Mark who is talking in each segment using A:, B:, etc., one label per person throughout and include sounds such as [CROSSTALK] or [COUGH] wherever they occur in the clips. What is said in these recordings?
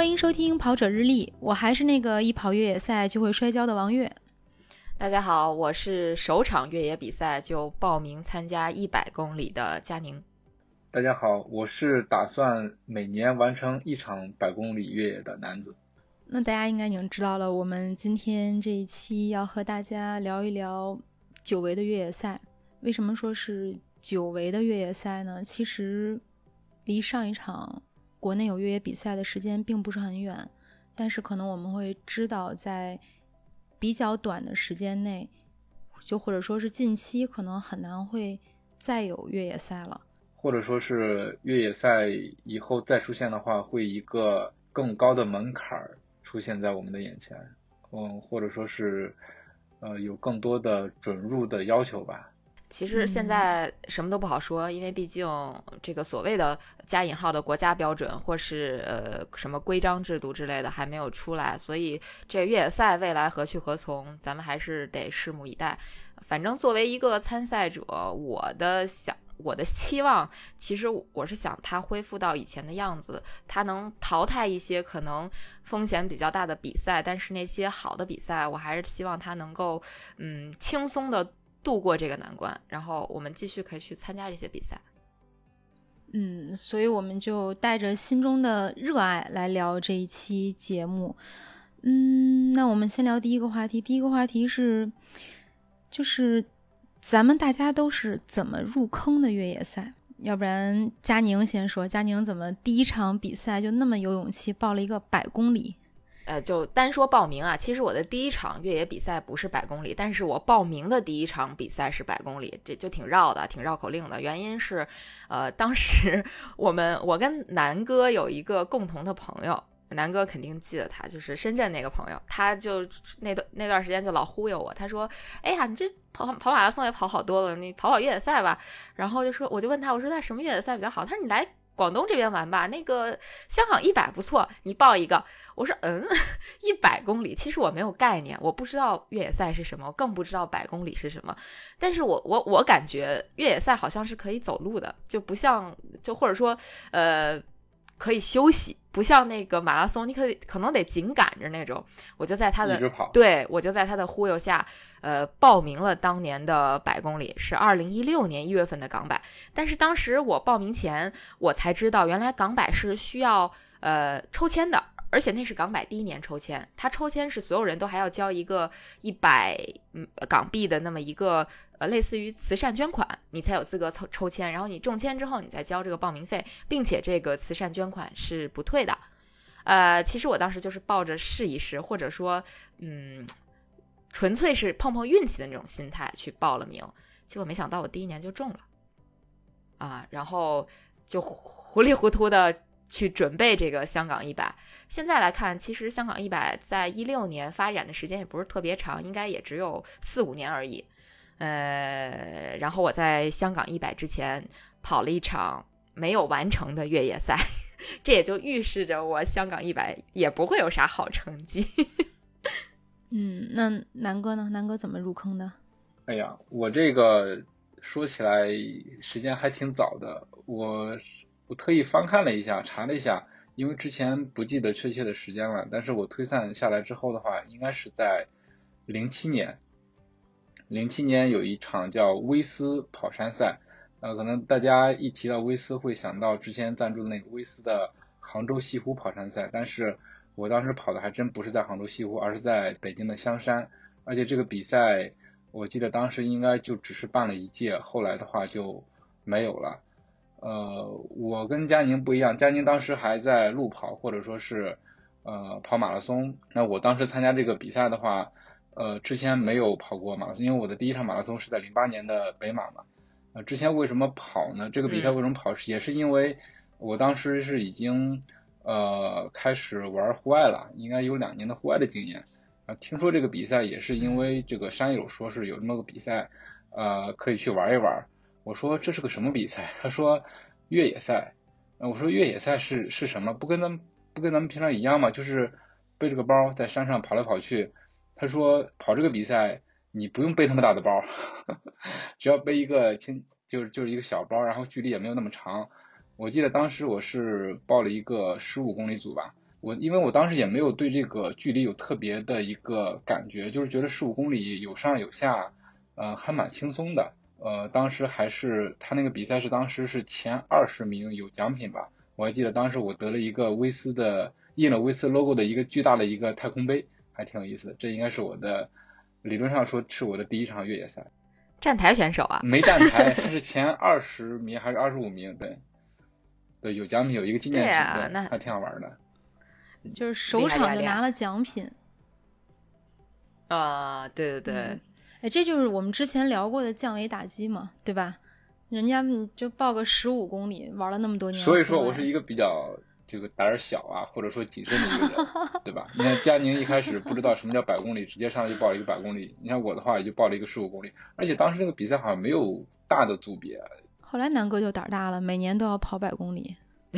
A: 欢迎收听《跑者日历》，我还是那个一跑越野赛就会摔跤的王悦。
B: 大家好，我是首场越野比赛就报名参加一百公里的佳宁。
C: 大家好，我是打算每年完成一场百公里越野的男子。
A: 那大家应该已经知道了，我们今天这一期要和大家聊一聊久违的越野赛。为什么说是久违的越野赛呢？其实离上一场国内有越野比赛的时间并不是很远，但是可能我们会知道在。比较短的时间内，就或者说是近期，可能很难会再有越野赛了。
C: 或者说是越野赛以后再出现的话，会一个更高的门槛出现在我们的眼前。嗯，或者说是，呃，有更多的准入的要求吧。
B: 其实现在什么都不好说，因为毕竟这个所谓的加引号的国家标准，或是呃什么规章制度之类的还没有出来，所以这越野赛未来何去何从，咱们还是得拭目以待。反正作为一个参赛者，我的想，我的期望，其实我是想他恢复到以前的样子，他能淘汰一些可能风险比较大的比赛，但是那些好的比赛，我还是希望他能够嗯轻松的。度过这个难关，然后我们继续可以去参加这些比赛。
A: 嗯，所以我们就带着心中的热爱来聊这一期节目。嗯，那我们先聊第一个话题。第一个话题是，就是咱们大家都是怎么入坑的越野赛？要不然佳宁先说，佳宁怎么第一场比赛就那么有勇气报了一个百公里？
B: 呃，就单说报名啊，其实我的第一场越野比赛不是百公里，但是我报名的第一场比赛是百公里，这就挺绕的，挺绕口令的。原因是，呃，当时 [LAUGHS] 我们我跟南哥有一个共同的朋友，南哥肯定记得他，就是深圳那个朋友，他就那段那段时间就老忽悠我，他说，哎呀，你这跑跑马拉松也跑好多了，你跑跑越野赛吧。然后就说，我就问他，我说那什么越野赛比较好？他说你来。广东这边玩吧，那个香港一百不错，你报一个。我说嗯，一百公里，其实我没有概念，我不知道越野赛是什么，更不知道百公里是什么。但是我我我感觉越野赛好像是可以走路的，就不像就或者说呃。可以休息，不像那个马拉松，你可以可能得紧赶着那种。我就在他的对，我就在他的忽悠下，呃，报名了当年的百公里，是二零一六年一月份的港百。但是当时我报名前，我才知道原来港百是需要呃抽签的。而且那是港百第一年抽签，他抽签是所有人都还要交一个一百嗯港币的那么一个呃类似于慈善捐款，你才有资格抽抽签。然后你中签之后，你再交这个报名费，并且这个慈善捐款是不退的。呃，其实我当时就是抱着试一试，或者说嗯纯粹是碰碰运气的那种心态去报了名。结果没想到我第一年就中了啊，然后就糊里糊涂的去准备这个香港一百。现在来看，其实香港一百在一六年发展的时间也不是特别长，应该也只有四五年而已。呃，然后我在香港一百之前跑了一场没有完成的越野赛，[LAUGHS] 这也就预示着我香港一百也不会有啥好成绩。[LAUGHS]
A: 嗯，那南哥呢？南哥怎么入坑的？
C: 哎呀，我这个说起来时间还挺早的，我我特意翻看了一下，查了一下。因为之前不记得确切的时间了，但是我推算下来之后的话，应该是在零七年。零七年有一场叫威斯跑山赛，呃，可能大家一提到威斯会想到之前赞助的那个威斯的杭州西湖跑山赛，但是我当时跑的还真不是在杭州西湖，而是在北京的香山，而且这个比赛我记得当时应该就只是办了一届，后来的话就没有了。呃，我跟佳宁不一样，佳宁当时还在路跑，或者说是呃跑马拉松。那我当时参加这个比赛的话，呃，之前没有跑过马拉松，因为我的第一场马拉松是在零八年的北马嘛。呃，之前为什么跑呢？这个比赛为什么跑？也是因为我当时是已经呃开始玩户外了，应该有两年的户外的经验。啊，听说这个比赛也是因为这个山友说是有这么个比赛，呃，可以去玩一玩。我说这是个什么比赛？他说越野赛。我说越野赛是是什么？不跟咱们不跟咱们平常一样吗？就是背着个包在山上跑来跑去。他说跑这个比赛你不用背那么大的包，[LAUGHS] 只要背一个轻就是就是一个小包，然后距离也没有那么长。我记得当时我是报了一个十五公里组吧，我因为我当时也没有对这个距离有特别的一个感觉，就是觉得十五公里有上有下，呃，还蛮轻松的。呃，当时还是他那个比赛是当时是前二十名有奖品吧，我还记得当时我得了一个威斯的印了威斯 logo 的一个巨大的一个太空杯，还挺有意思的。这应该是我的理论上说是我的第一场越野赛。
B: 站台选手啊？
C: 没站台，他是前二十名还是二十五名？对，对，有奖品，有一个纪念品，
B: 那
C: 还挺好玩的。
A: 就是首场就拿了奖品。
B: 啊，对对对。
A: 哎，这就是我们之前聊过的降维打击嘛，对吧？人家就报个十五公里，玩了那么多年。
C: 所以说我是一个比较这个胆儿小啊，或者说谨慎的一个人，[LAUGHS] 对吧？你看佳宁一开始不知道什么叫百公里，直接上来就报了一个百公里。你看我的话也就报了一个十五公里，而且当时那个比赛好像没有大的组别。
A: 后来南哥就胆大了，每年都要跑百公里。[LAUGHS]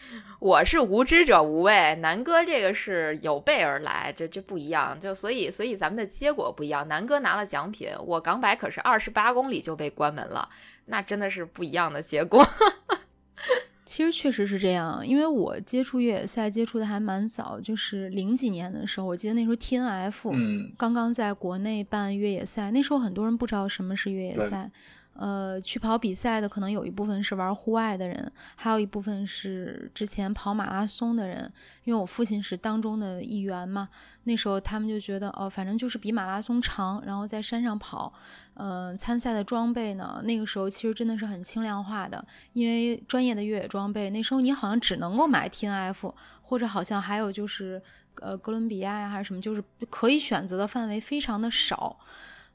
A: [LAUGHS]
B: 我是无知者无畏，南哥这个是有备而来，这这不一样，就所以所以咱们的结果不一样。南哥拿了奖品，我港百可是二十八公里就被关门了，那真的是不一样的结果。[LAUGHS]
A: 其实确实是这样，因为我接触越野赛接触的还蛮早，就是零几年的时候，我记得那时候 T N F 刚刚在国内办越野赛，那时候很多人不知道什么是越野赛。呃，去跑比赛的可能有一部分是玩户外的人，还有一部分是之前跑马拉松的人。因为我父亲是当中的一员嘛，那时候他们就觉得，哦，反正就是比马拉松长，然后在山上跑。嗯，参赛的装备呢，那个时候其实真的是很轻量化的，因为专业的越野装备，那时候你好像只能够买 T N F，或者好像还有就是，呃，哥伦比亚呀还是什么，就是可以选择的范围非常的少。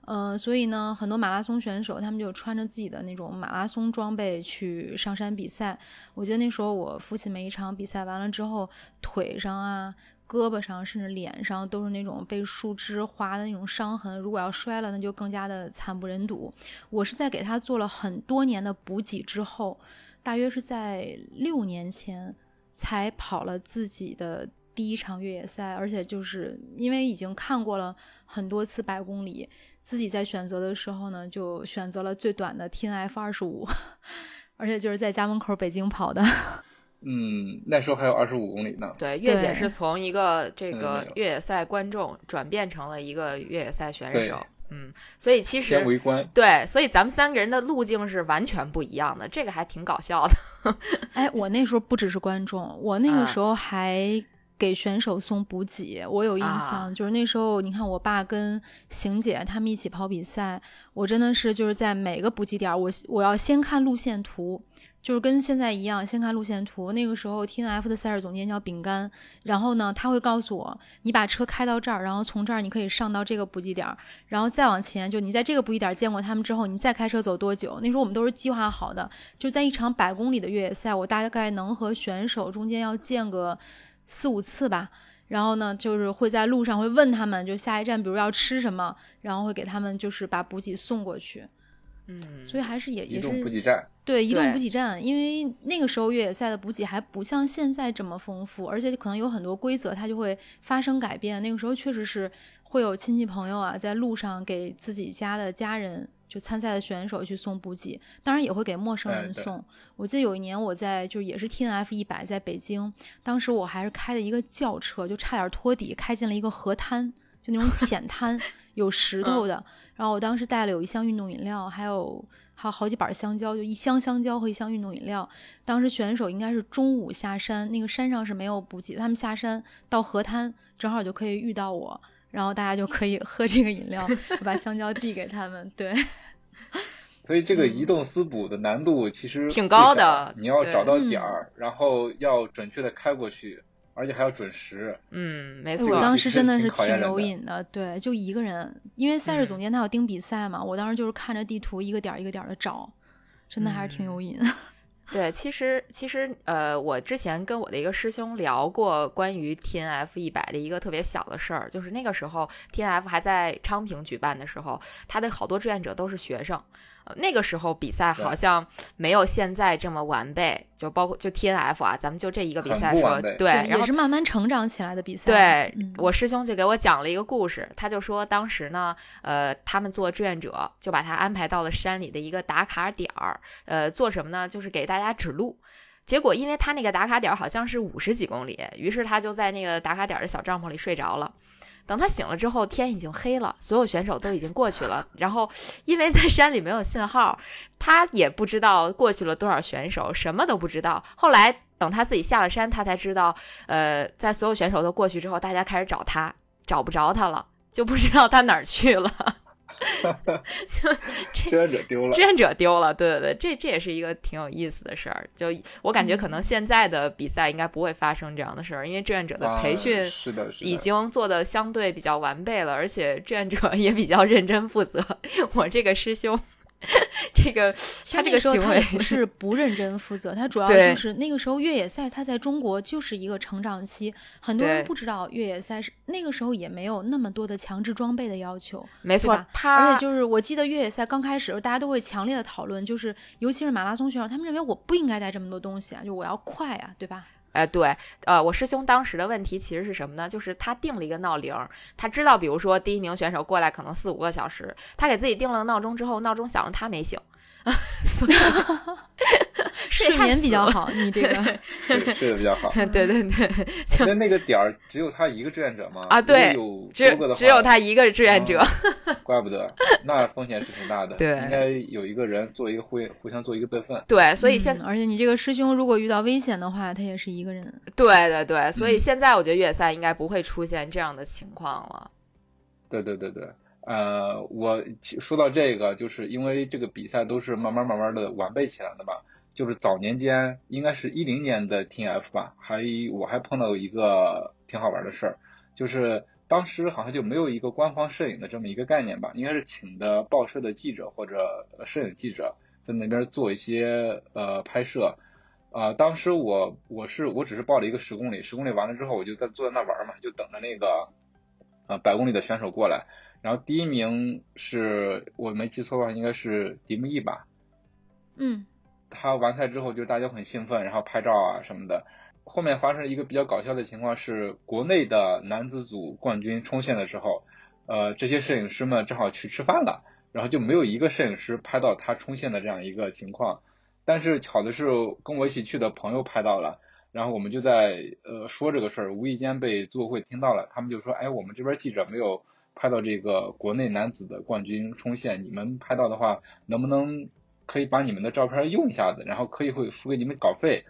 A: 嗯，所以呢，很多马拉松选手他们就穿着自己的那种马拉松装备去上山比赛。我记得那时候我父亲每一场比赛完了之后，腿上啊、胳膊上甚至脸上都是那种被树枝划的那种伤痕。如果要摔了，那就更加的惨不忍睹。我是在给他做了很多年的补给之后，大约是在六年前才跑了自己的。第一场越野赛，而且就是因为已经看过了很多次百公里，自己在选择的时候呢，就选择了最短的 T N F 二十五，[LAUGHS] 而且就是在家门口北京跑的。[LAUGHS]
C: 嗯，那时候还有二十五公里呢。
B: 对，月姐是从一个这个越野赛观众转变成了一个越野赛选手。嗯，所以其实
C: 围观。
B: 对，所以咱们三个人的路径是完全不一样的，这个还挺搞笑的。
A: 哎，我那时候不只是观众，我那个时候还。给选手送补给，我有印象，就是那时候，你看我爸跟邢姐他们一起跑比赛，我真的是就是在每个补给点，我我要先看路线图，就是跟现在一样，先看路线图。那个时候 T N F 的赛事总监叫饼干，然后呢，他会告诉我，你把车开到这儿，然后从这儿你可以上到这个补给点，然后再往前，就你在这个补给点见过他们之后，你再开车走多久？那时候我们都是计划好的，就在一场百公里的越野赛，我大概能和选手中间要见个。四五次吧，然后呢，就是会在路上会问他们，就下一站，比如要吃什么，然后会给他们就是把补给送过去。
B: 嗯，
A: 所以还是也也是
C: 补给站，
A: 对，移动补给站，因为那个时候越野赛的补给还不像现在这么丰富，而且可能有很多规则它就会发生改变。那个时候确实是会有亲戚朋友啊，在路上给自己家的家人。就参赛的选手去送补给，当然也会给陌生人送。我记得有一年我在，就是也是 T N F 一百，在北京，当时我还是开的一个轿车，就差点托底，开进了一个河滩，就那种浅滩，[LAUGHS] 有石头的。然后我当时带了有一箱运动饮料，还有还有好几板香蕉，就一箱香蕉和一箱运动饮料。当时选手应该是中午下山，那个山上是没有补给，他们下山到河滩，正好就可以遇到我。然后大家就可以喝这个饮料，[LAUGHS] 把香蕉递给他们。对，[LAUGHS]
C: 所以这个移动私补的难度其实
B: 挺高的。
C: 你要找到点儿，然后要准确的开过去，而且还要准时。
B: 嗯，没错。
A: 我当时真的是
C: 挺
A: 有瘾的，对，就一个人，因为赛事总监他要盯比赛嘛，我当时就是看着地图一个点儿一个点儿的找，真的还是挺有瘾。
B: 对，其实其实呃，我之前跟我的一个师兄聊过关于 T N F 一百的一个特别小的事儿，就是那个时候 T N F 还在昌平举办的时候，他的好多志愿者都是学生。那个时候比赛好像没有现在这么完备，就包括就 T N F 啊，咱们就这一个比赛说对，然
A: 后是慢慢成长起来的比赛。
B: 对我师兄就给我讲了一个故事，他就说当时呢，呃，他们做志愿者就把他安排到了山里的一个打卡点儿，呃，做什么呢？就是给大家指路。结果因为他那个打卡点好像是五十几公里，于是他就在那个打卡点的小帐篷里睡着了。等他醒了之后，天已经黑了，所有选手都已经过去了。然后因为在山里没有信号，他也不知道过去了多少选手，什么都不知道。后来等他自己下了山，他才知道，呃，在所有选手都过去之后，大家开始找他，找不着他了，就不知道他哪儿去了。就 [LAUGHS]
C: 志愿者丢了，
B: 志愿者丢了，对对对，这这也是一个挺有意思的事儿。就我感觉，可能现在的比赛应该不会发生这样的事儿，因为志愿者的培训
C: 是的，
B: 已经做的相对比较完备了，而且志愿者也比较认真负责。我这个师兄。[LAUGHS] 这个他这个行为
A: 不是不认真负责，他主要就是那个时候越野赛，他在中国就是一个成长期，很多人不知道越野赛是那个时候也没有那么多的强制装备的要求，
B: 没错，他
A: 而且就是我记得越野赛刚开始，大家都会强烈的讨论，就是尤其是马拉松选手，他们认为我不应该带这么多东西啊，就我要快啊，对吧？
B: 哎，对，呃，我师兄当时的问题其实是什么呢？就是他定了一个闹铃，他知道，比如说第一名选手过来可能四五个小时，他给自己定了闹钟之后，闹钟响了，他没醒。[LAUGHS] 所以 [LAUGHS]
A: 睡眠比较好，你这个
C: 睡得比较好。
B: 对 [LAUGHS] 对对，
C: 那那个点儿只有他一个志愿者吗？
B: 啊，对，只
C: 有
B: 只有他一个志愿者，
C: 怪不得，那风险是挺大的。
B: 对，
C: 应该有一个人做一个互互相做一个备份。
B: 对，所以现
A: 而且你这个师兄如果遇到危险的话，他也是一个人。
B: 对对对，所以现在我觉得越野赛应该不会出现这样的情况了。
C: 对对对对。呃，我说到这个，就是因为这个比赛都是慢慢慢慢的完备起来的嘛。就是早年间，应该是一零年的 T F 吧，还我还碰到一个挺好玩的事儿，就是当时好像就没有一个官方摄影的这么一个概念吧，应该是请的报社的记者或者摄影记者在那边做一些呃拍摄。啊，当时我我是我只是报了一个十公里，十公里完了之后，我就在坐在那玩嘛，就等着那个呃百公里的选手过来。然后第一名是我没记错的话，应该是迪木易吧。
A: 嗯，
C: 他完赛之后就大家很兴奋，然后拍照啊什么的。后面发生一个比较搞笑的情况是，国内的男子组冠军冲线的时候，呃，这些摄影师们正好去吃饭了，然后就没有一个摄影师拍到他冲线的这样一个情况。但是巧的是，跟我一起去的朋友拍到了，然后我们就在呃说这个事儿，无意间被组委会听到了，他们就说：“哎，我们这边记者没有。”拍到这个国内男子的冠军冲线，你们拍到的话，能不能可以把你们的照片用一下子，然后可以会付给你们稿费，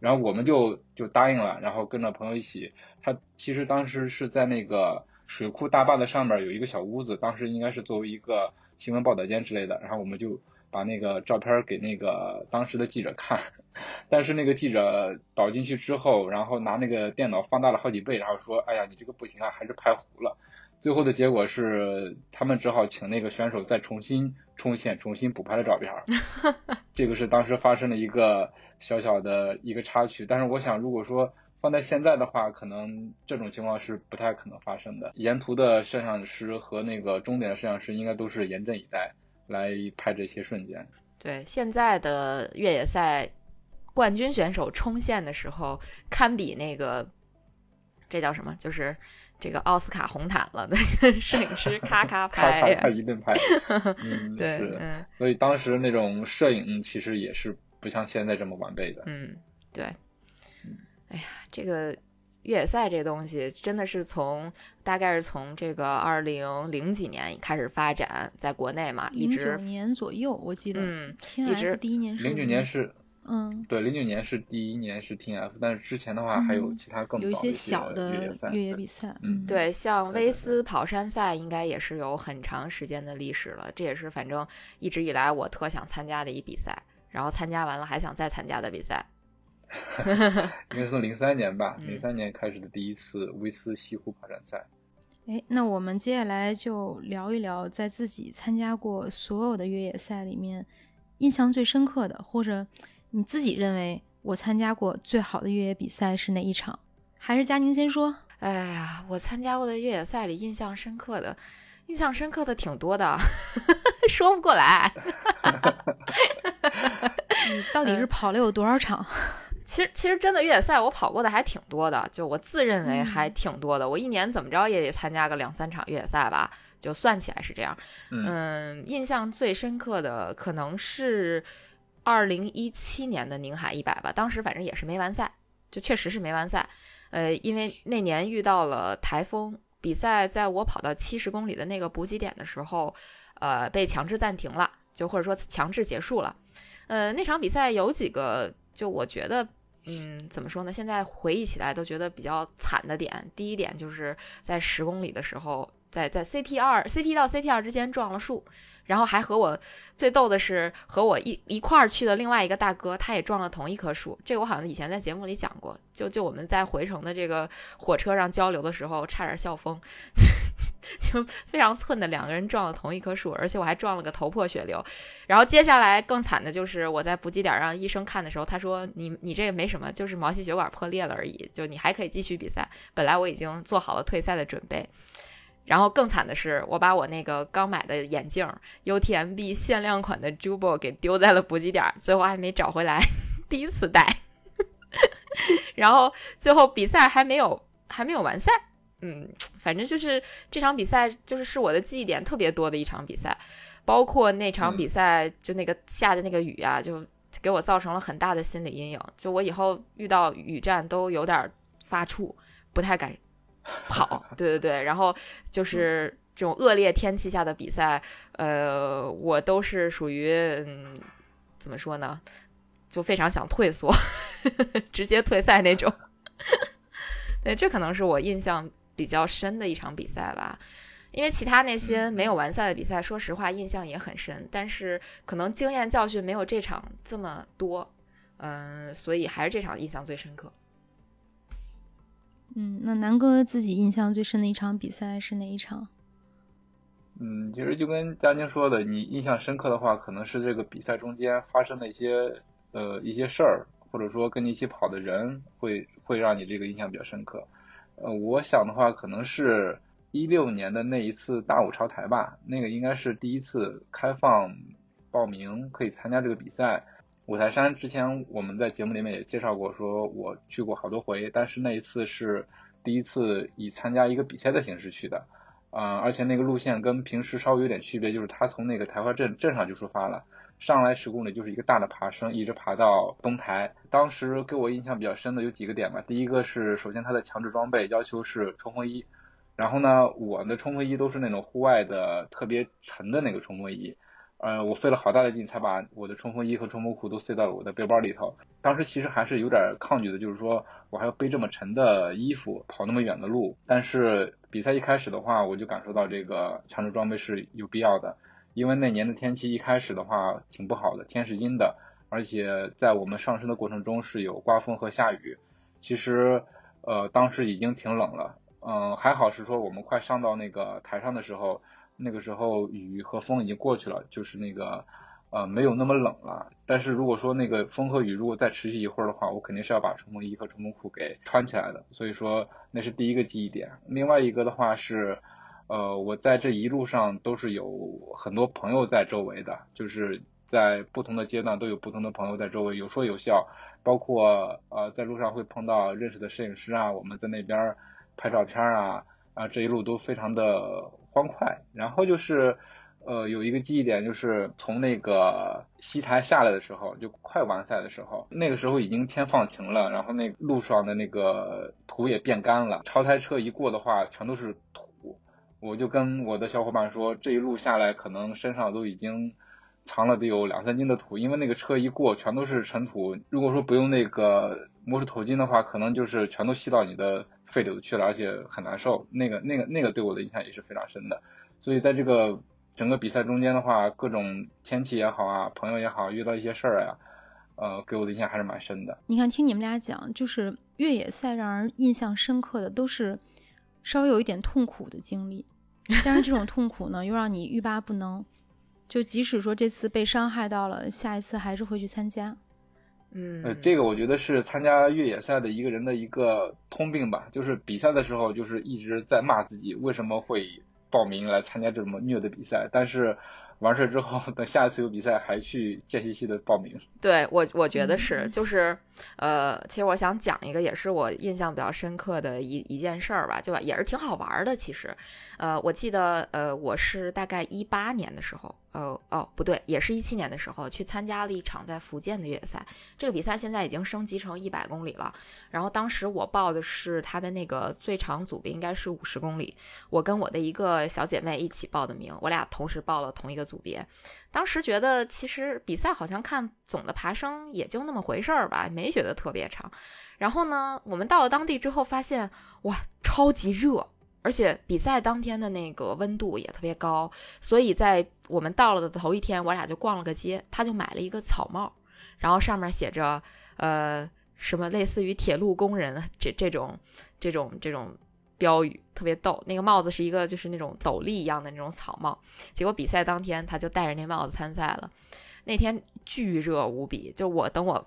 C: 然后我们就就答应了，然后跟着朋友一起，他其实当时是在那个水库大坝的上面有一个小屋子，当时应该是作为一个新闻报道间之类的，然后我们就把那个照片给那个当时的记者看，[LAUGHS] 但是那个记者导进去之后，然后拿那个电脑放大了好几倍，然后说，哎呀，你这个不行啊，还是拍糊了。最后的结果是，他们只好请那个选手再重新冲线，重新补拍了照片。[LAUGHS] 这个是当时发生的一个小小的一个插曲。但是我想，如果说放在现在的话，可能这种情况是不太可能发生的。沿途的摄像师和那个终点的摄像师应该都是严阵以待来拍这些瞬间。
B: 对，现在的越野赛冠军选手冲线的时候，堪比那个，这叫什么？就是。这个奥斯卡红毯了，那个 [LAUGHS] 摄影师咔咔拍，
C: 他一顿拍，[LAUGHS] 嗯，
B: 对，
C: 嗯，所以当时那种摄影其实也是不像现在这么完备的，
B: 嗯，对，哎呀，这个越野赛这东西真的是从大概是从这个二零零几年开始发展，在国内嘛，一直
A: 九年左右，我记得，
B: 嗯，
A: 一直第一年是
C: 零九年是。
A: 嗯，
C: 对，零九年是第一年是 T F，但是之前的话还有其他更
A: 有一
C: 些
A: 小的
C: 越野
A: 比赛。
C: 嗯，
B: 对，像威斯跑山赛应该也是有很长时间的历史了，这也是反正一直以来我特想参加的一比赛，然后参加完了还想再参加的比赛。[LAUGHS] [LAUGHS]
C: 应该从零三年吧，零三年开始的第一次威斯西湖跑山赛。
A: 哎，那我们接下来就聊一聊，在自己参加过所有的越野赛里面，印象最深刻的，或者。你自己认为我参加过最好的越野比赛是哪一场？还是佳宁先说？
B: 哎呀，我参加过的越野赛里印象深刻的，印象深刻的挺多的，[LAUGHS] 说不过来。[LAUGHS]
A: 你到底是跑了有多少场？[LAUGHS]
B: 其实，其实真的越野赛我跑过的还挺多的，就我自认为还挺多的。我一年怎么着也得参加个两三场越野赛吧，就算起来是这样。嗯，印象最深刻的可能是。二零一七年的宁海一百吧，当时反正也是没完赛，就确实是没完赛。呃，因为那年遇到了台风，比赛在我跑到七十公里的那个补给点的时候，呃，被强制暂停了，就或者说强制结束了。呃，那场比赛有几个，就我觉得，嗯，怎么说呢？现在回忆起来都觉得比较惨的点。第一点就是在十公里的时候，在在 CP 二 CP 到 CP 二之间撞了树。然后还和我最逗的是，和我一一块儿去的另外一个大哥，他也撞了同一棵树。这个我好像以前在节目里讲过。就就我们在回程的这个火车上交流的时候，差点笑疯，[LAUGHS] 就非常寸的两个人撞了同一棵树，而且我还撞了个头破血流。然后接下来更惨的就是我在补给点让医生看的时候，他说你你这个没什么，就是毛细血管破裂了而已，就你还可以继续比赛。本来我已经做好了退赛的准备。然后更惨的是，我把我那个刚买的眼镜 UTMB 限量款的 Jubel 给丢在了补给点，最后还没找回来，第一次戴。[LAUGHS] 然后最后比赛还没有还没有完赛，嗯，反正就是这场比赛就是是我的记忆点特别多的一场比赛，包括那场比赛就那个下的那个雨啊，就给我造成了很大的心理阴影，就我以后遇到雨战都有点发怵，不太敢。[LAUGHS] 跑，对对对，然后就是这种恶劣天气下的比赛，呃，我都是属于嗯，怎么说呢，就非常想退缩，[LAUGHS] 直接退赛那种。[LAUGHS] 对，这可能是我印象比较深的一场比赛吧。因为其他那些没有完赛的比赛，说实话印象也很深，但是可能经验教训没有这场这么多，嗯，所以还是这场印象最深刻。
A: 嗯，那南哥自己印象最深的一场比赛是哪一场？
C: 嗯，其实就跟佳宁说的，你印象深刻的话，可能是这个比赛中间发生的一些呃一些事儿，或者说跟你一起跑的人，会会让你这个印象比较深刻。呃，我想的话，可能是一六年的那一次大武朝台吧，那个应该是第一次开放报名可以参加这个比赛。五台山之前我们在节目里面也介绍过，说我去过好多回，但是那一次是第一次以参加一个比赛的形式去的，嗯，而且那个路线跟平时稍微有点区别，就是他从那个台花镇镇上就出发了，上来十公里就是一个大的爬升，一直爬到东台。当时给我印象比较深的有几个点吧，第一个是首先它的强制装备要求是冲锋衣，然后呢，我的冲锋衣都是那种户外的特别沉的那个冲锋衣。呃，我费了好大的劲才把我的冲锋衣和冲锋裤都塞到了我的背包里头。当时其实还是有点抗拒的，就是说我还要背这么沉的衣服跑那么远的路。但是比赛一开始的话，我就感受到这个强制装备是有必要的，因为那年的天气一开始的话挺不好的，天是阴的，而且在我们上升的过程中是有刮风和下雨。其实呃当时已经挺冷了，嗯，还好是说我们快上到那个台上的时候。那个时候雨和风已经过去了，就是那个呃没有那么冷了。但是如果说那个风和雨如果再持续一会儿的话，我肯定是要把冲锋衣和冲锋裤给穿起来的。所以说那是第一个记忆点。另外一个的话是，呃我在这一路上都是有很多朋友在周围的，就是在不同的阶段都有不同的朋友在周围有说有笑，包括呃在路上会碰到认识的摄影师啊，我们在那边拍照片啊啊这一路都非常的。欢快，然后就是，呃，有一个记忆点，就是从那个西台下来的时候，就快完赛的时候，那个时候已经天放晴了，然后那路上的那个土也变干了，超台车一过的话，全都是土，我就跟我的小伙伴说，这一路下来，可能身上都已经藏了得有两三斤的土，因为那个车一过，全都是尘土，如果说不用那个摩式头巾的话，可能就是全都吸到你的。肺里头去了，而且很难受。那个、那个、那个对我的印象也是非常深的。所以在这个整个比赛中间的话，各种天气也好啊，朋友也好，遇到一些事儿呀，呃，给我的印象还是蛮深的。
A: 你看，听你们俩讲，就是越野赛让人印象深刻的都是稍微有一点痛苦的经历，[LAUGHS] 但是这种痛苦呢，又让你欲罢不能。就即使说这次被伤害到了，下一次还是会去参加。
B: 嗯，
C: 呃，这个我觉得是参加越野赛的一个人的一个通病吧，就是比赛的时候就是一直在骂自己为什么会报名来参加这么虐的比赛，但是完事之后，等下一次有比赛还去间歇期的报名。
B: 对我，我觉得是，
A: 嗯
B: 就是，呃，其实我想讲一个，也是我印象比较深刻的一一件事儿吧，就也是挺好玩儿的。其实，呃，我记得，呃，我是大概一八年的时候，呃，哦，不对，也是一七年的时候去参加了一场在福建的越野赛。这个比赛现在已经升级成一百公里了。然后当时我报的是它的那个最长组别，应该是五十公里。我跟我的一个小姐妹一起报的名，我俩同时报了同一个组别。当时觉得其实比赛好像看总的爬升也就那么回事儿吧，没觉得特别长。然后呢，我们到了当地之后发现，哇，超级热，而且比赛当天的那个温度也特别高，所以在我们到了的头一天，我俩就逛了个街，他就买了一个草帽，然后上面写着呃什么类似于铁路工人这这种这种这种标语，特别逗。那个帽子是一个就是那种斗笠一样的那种草帽。结果比赛当天他就戴着那帽子参赛了。那天巨热无比，就我等我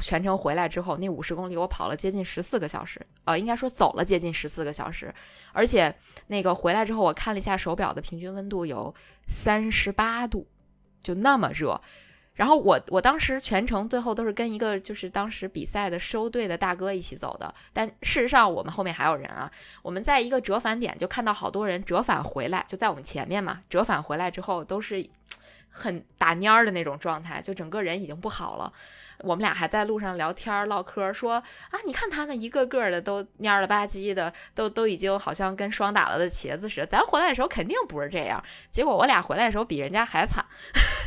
B: 全程回来之后，那五十公里我跑了接近十四个小时，呃，应该说走了接近十四个小时，而且那个回来之后我看了一下手表的平均温度有三十八度，就那么热。然后我我当时全程最后都是跟一个就是当时比赛的收队的大哥一起走的，但事实上我们后面还有人啊。我们在一个折返点就看到好多人折返回来，就在我们前面嘛。折返回来之后都是很打蔫儿的那种状态，就整个人已经不好了。我们俩还在路上聊天唠嗑，说啊，你看他们一个个的都蔫了吧唧的，都都已经好像跟霜打了的茄子似的。咱回来的时候肯定不是这样，结果我俩 [LAUGHS] 回来的时候比人家还惨，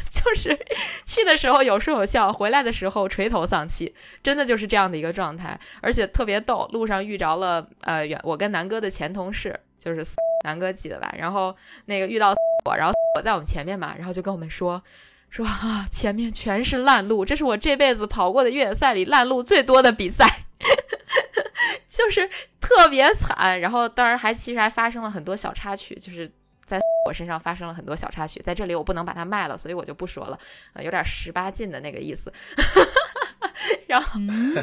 B: 就是去的时候有说有笑，回来的时候垂头丧气，真的就是这样的一个状态，而且特别逗。路上遇着了呃，远我跟南哥的前同事，就是南哥记得吧？然后那个遇到我，然后我在我们前面嘛，然后就跟我们说。说啊，前面全是烂路，这是我这辈子跑过的越野赛里烂路最多的比赛，[LAUGHS] 就是特别惨。然后当然还其实还发生了很多小插曲，就是在我身上发生了很多小插曲，在这里我不能把它卖了，所以我就不说了，呃、有点十八禁的那个意思。[LAUGHS] 然后，
A: 嗯，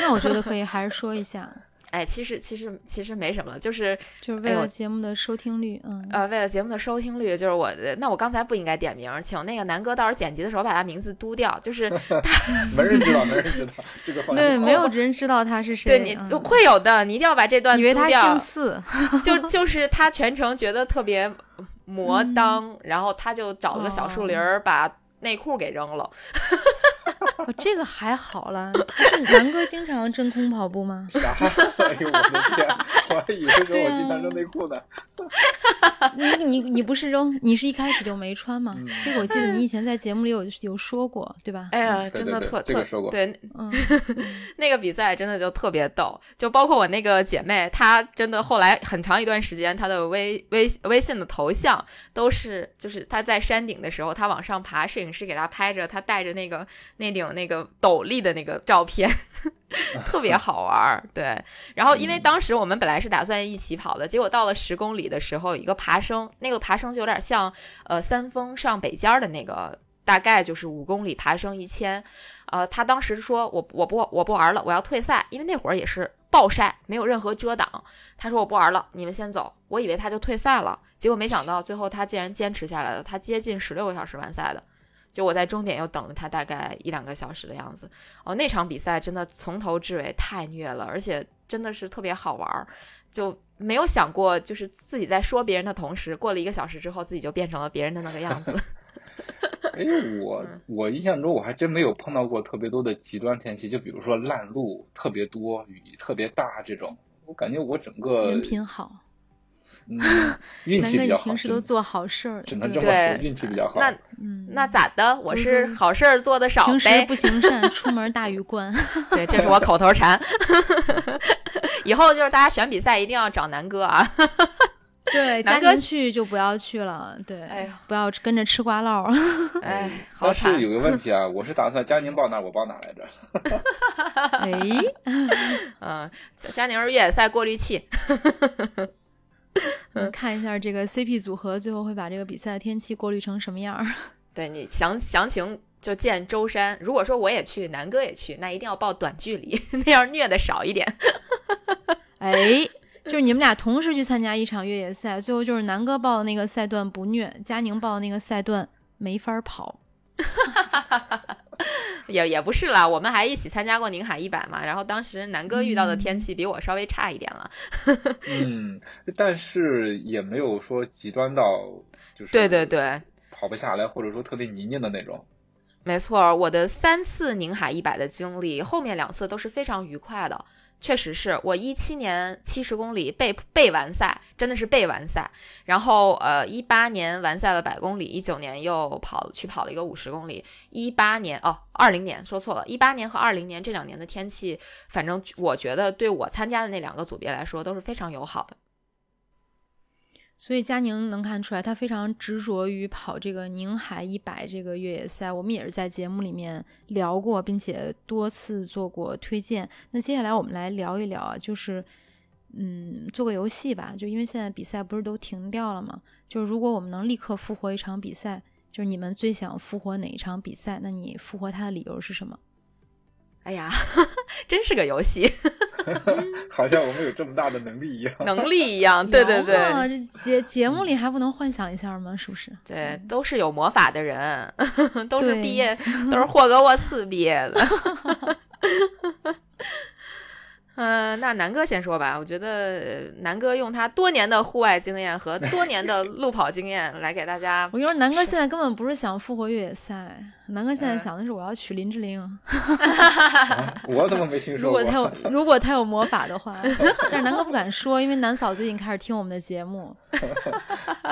A: 那我觉得可以还是说一下，
B: 哎，其实其实其实没什么，就是
A: 就是为了节目的收听率，嗯，
B: 呃，为了节目的收听率，就是我，那我刚才不应该点名，请那个南哥到时候剪辑的时候把他名字嘟掉，就是 [LAUGHS] 他
C: 没人知道，没人知道这个。
A: 对，[LAUGHS] 没有人知道他是谁。
B: 对你
A: 嗯、
B: 会有的，你一定要把这段
A: 以为他
B: 掉
A: 姓四，[LAUGHS]
B: 就就是他全程觉得特别魔当，然后他就找了个小树林儿把内裤给扔了。
A: 哦，这个还好了。是南哥经常真空跑步吗？
C: 啥？[LAUGHS] 哎呦我的天！我还以为说我经常扔内裤呢。[LAUGHS]
A: 你你你不是扔，你是一开始就没穿吗？
C: 嗯、
A: 这个我记得你以前在节目里有有说过，对吧？
B: 哎呀，真的特
C: 对对
B: 特对，
A: 嗯，
B: 那个比赛真的就特别逗，就包括我那个姐妹，她真的后来很长一段时间，她的微微微信的头像都是，就是她在山顶的时候，她往上爬，摄影师给她拍着她戴着那个那顶那个斗笠的那个照片，[LAUGHS] 特别好玩儿。对，然后因为当时我们本来是打算一起跑的，结果到了十公里的时候，一个爬升，那个爬升就有点像呃三峰上北尖的那个，大概就是五公里爬升一千。呃，他当时说我我不我不玩了，我要退赛，因为那会儿也是暴晒，没有任何遮挡。他说我不玩了，你们先走。我以为他就退赛了，结果没想到最后他竟然坚持下来了，他接近十六个小时完赛的。就我在终点又等了他大概一两个小时的样子。哦，那场比赛真的从头至尾太虐了，而且真的是特别好玩儿，就没有想过就是自己在说别人的同时，过了一个小时之后，自己就变成了别人的那个样子。[LAUGHS]
C: 哎，我我印象中我还真没有碰到过特别多的极端天气，就比如说烂路特别多、雨特别大这种。我感觉我整个
A: 人品好，
C: 嗯，运气比较好。
A: 你平时都做好事儿，
C: 只能这么说，运气比较好。
B: 那
A: 嗯，
B: 那咋的？我是好事儿做的少呗。
A: 平时不行善，出门大于关。
B: 对，这是我口头禅。[LAUGHS] 以后就是大家选比赛一定要找南哥啊。
A: 对，[LAUGHS]
B: 南哥
A: 去就不要去了。对，
B: 哎呀，
A: 不要跟着吃瓜唠。[LAUGHS]
B: 哎，好
C: 但
B: 惨。
C: 是有个问题啊，我是打算佳宁报哪，我报哪来着？
A: 哎，
B: 嗯，佳宁是越野赛过滤器。[LAUGHS]
A: 嗯，看一下这个 CP 组合最后会把这个比赛的天气过滤成什么样儿。[LAUGHS]
B: 对你详详情就见周山。如果说我也去，南哥也去，那一定要报短距离，[LAUGHS] 那样虐的少一点。
A: 哎，就是你们俩同时去参加一场越野赛，最后就是南哥报的那个赛段不虐，佳宁报的那个赛段没法跑。[LAUGHS]
B: 也也不是啦，我们还一起参加过宁海一百嘛。然后当时南哥遇到的天气比我稍微差一点了。[LAUGHS]
C: 嗯，但是也没有说极端到就是
B: 对对对，
C: 跑不下来，或者说特别泥泞的那种。
B: 没错，我的三次宁海一百的经历，后面两次都是非常愉快的。确实是我一七年七十公里备备完赛，真的是备完赛。然后呃，一八年完赛了百公里，一九年又跑去跑了一个五十公里。一八年哦，二零年说错了，一八年和二零年这两年的天气，反正我觉得对我参加的那两个组别来说都是非常友好的。
A: 所以佳宁能看出来，他非常执着于跑这个宁海一百这个越野赛。我们也是在节目里面聊过，并且多次做过推荐。那接下来我们来聊一聊啊，就是嗯，做个游戏吧。就因为现在比赛不是都停掉了吗？就是如果我们能立刻复活一场比赛，就是你们最想复活哪一场比赛？那你复活它的理由是什么？
B: 哎呀，[LAUGHS] 真是个游戏。[LAUGHS]
C: 好像我们有这么大的能力一样，
B: 能力一样，对对对，
A: 这节节目里还不能幻想一下吗？是不是？
B: 对，都是有魔法的人，[LAUGHS] 都是毕业，都是霍格沃茨毕业的。[LAUGHS] 嗯，那南哥先说吧。我觉得南哥用他多年的户外经验和多年的路跑经验来给大家。
A: 我跟你说，南哥现在根本不是想复活越野赛，南哥现在想的是我要娶林志玲。[LAUGHS]
C: 我怎么没听说
A: 过？如果他有，[LAUGHS] 如果他有魔法的话，[LAUGHS] 但是南哥不敢说，因为南嫂最近开始听我们的节目。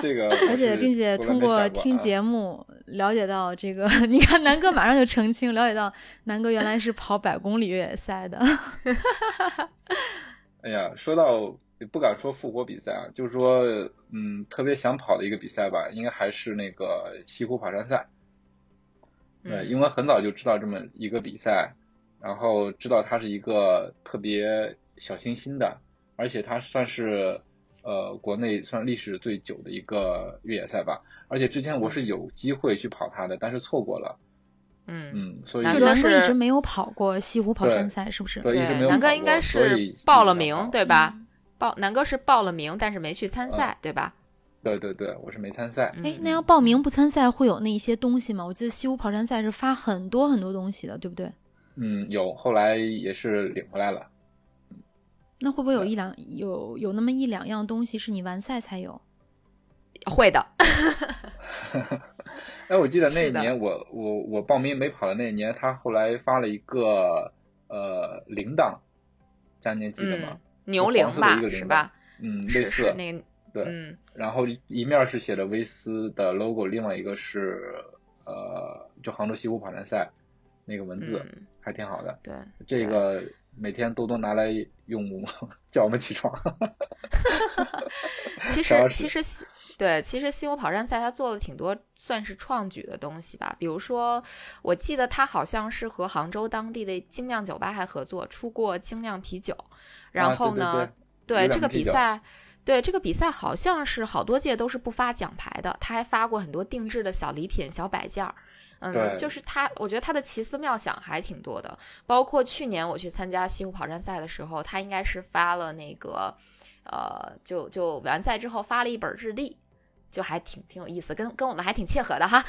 C: 这个，
A: 而且并且通过听节目了解到这个，[LAUGHS] 你看南哥马上就澄清，了解到南哥原来是跑百公里越野赛的。[LAUGHS]
C: 哎呀，说到不敢说复活比赛啊，就是说，嗯，特别想跑的一个比赛吧，应该还是那个西湖跑山赛。对，因为很早就知道这么一个比赛，然后知道它是一个特别小清新的，而且它算是呃国内算历史最久的一个越野赛吧。而且之前我是有机会去跑它的，但是错过了。
B: 嗯
C: 嗯，所以
A: 南哥一直没有跑过西湖跑山赛，是不是？
C: 对，
B: 南哥应该是报了名，对吧？报南哥是报了名，但是没去参赛，对吧？
C: 对对对，我是没参赛。
A: 哎，那要报名不参赛会有那一些东西吗？我记得西湖跑山赛是发很多很多东西的，对不对？
C: 嗯，有，后来也是领回来了。
A: 那会不会有一两有有那么一两样东西是你完赛才有？
B: 会的。[LAUGHS]
C: 哎，我记得那一年我我我报名没跑的那一年，他后来发了一个呃铃铛，佳年记得吗？
B: 牛铃吧，
C: 是
B: 吧？
C: 嗯，类似
B: 那个
C: 对。
B: 嗯。
C: 然后一面是写着威斯的 logo，另外一个是呃，就杭州西湖跑男赛那个文字，还挺好的。
B: 对，
C: 这个每天多多拿来用，[LAUGHS] 叫我们起床。[LAUGHS]
B: 其实其实。对，其实西湖跑山赛他做了挺多算是创举的东西吧，比如说，我记得他好像是和杭州当地的精酿酒吧还合作出过精酿啤酒，然后
C: 呢，
B: 对这个比赛，对这个比赛好像是好多届都是不发奖牌的，他还发过很多定制的小礼品、小摆件儿，嗯，就是他，我觉得他的奇思妙想还挺多的，包括去年我去参加西湖跑山赛的时候，他应该是发了那个，呃，就就完赛之后发了一本日历。就还挺挺有意思，跟跟我们还挺切合的哈。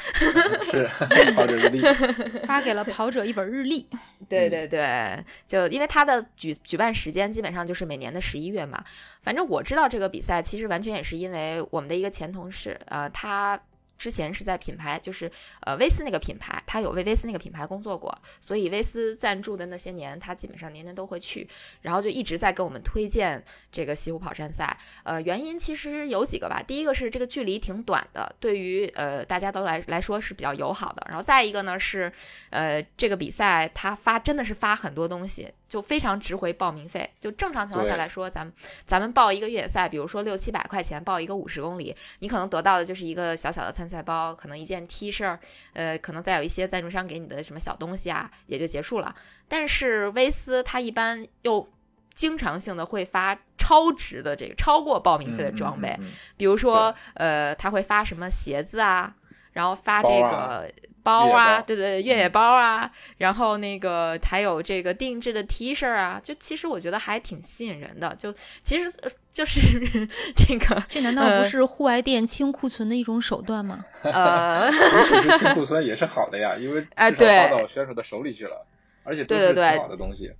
C: 是跑者日历，[LAUGHS]
A: 发给了跑者一本日历。
B: 对对对，就因为他的举举办时间基本上就是每年的十一月嘛。反正我知道这个比赛，其实完全也是因为我们的一个前同事，呃，他。之前是在品牌，就是呃威斯那个品牌，他有为威斯那个品牌工作过，所以威斯赞助的那些年，他基本上年年都会去，然后就一直在给我们推荐这个西湖跑山赛。呃，原因其实有几个吧，第一个是这个距离挺短的，对于呃大家都来来说是比较友好的，然后再一个呢是，呃这个比赛他发真的是发很多东西。就非常值回报名费。就正常情况下来说，咱们咱们报一个越野赛，比如说六七百块钱报一个五十公里，你可能得到的就是一个小小的参赛包，可能一件 T 恤，呃，可能再有一些赞助商给你的什么小东西啊，也就结束了。但是威斯它一般又经常性的会发超值的这个超过报名费的装备，比如说呃，他会发什么鞋子啊。然后发这
C: 包
B: 个
C: 啊
B: 包啊，
C: 包
B: 对对，越野包啊，然后那个还有这个定制的 T 恤啊，就其实我觉得还挺吸引人的。就其实呃就是 [LAUGHS] 这个
A: 这难道不是户外店清库存的一种手段吗？[LAUGHS]
B: 呃，
C: 其实清库存也是好的呀，因为
B: 哎对
C: 包到选手的手里去了，而且都是
B: 对对对
C: 挺好的东西。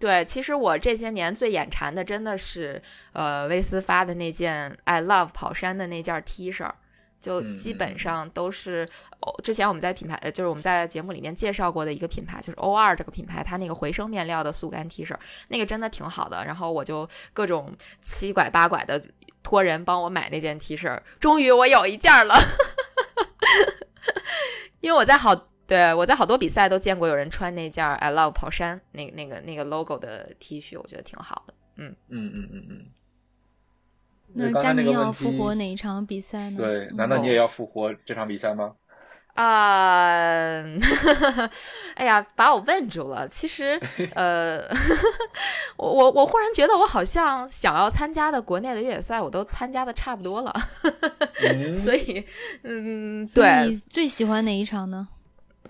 B: 对，其实我这些年最眼馋的真的是呃威斯发的那件 I Love 跑山的那件 T 恤。就
C: 嗯
B: 基本上都是，哦，之前我们在品牌，呃，就是我们在节目里面介绍过的一个品牌，就是 O 二这个品牌，它那个回声面料的速干 T 恤，那个真的挺好的。然后我就各种七拐八拐的托人帮我买那件 T 恤，终于我有一件儿了，[LAUGHS] 因为我在好对我在好多比赛都见过有人穿那件儿 I Love 跑山那那个那个 logo 的 T 恤，我觉得挺好的。
C: 嗯嗯嗯嗯嗯。那
A: 佳宁要复活哪一场比赛呢？
C: 对，
A: 嗯
C: 难道你也要复活这场比赛吗？
B: 啊、[LAUGHS] 哎呀，把我问住了。其实，[LAUGHS] 呃，[LAUGHS] 我我我忽然觉得我好像想要参加的国内的越野赛，我都参加的差不多了。
C: 嗯，
B: 所以，嗯，对
A: 你，最喜欢哪一场呢？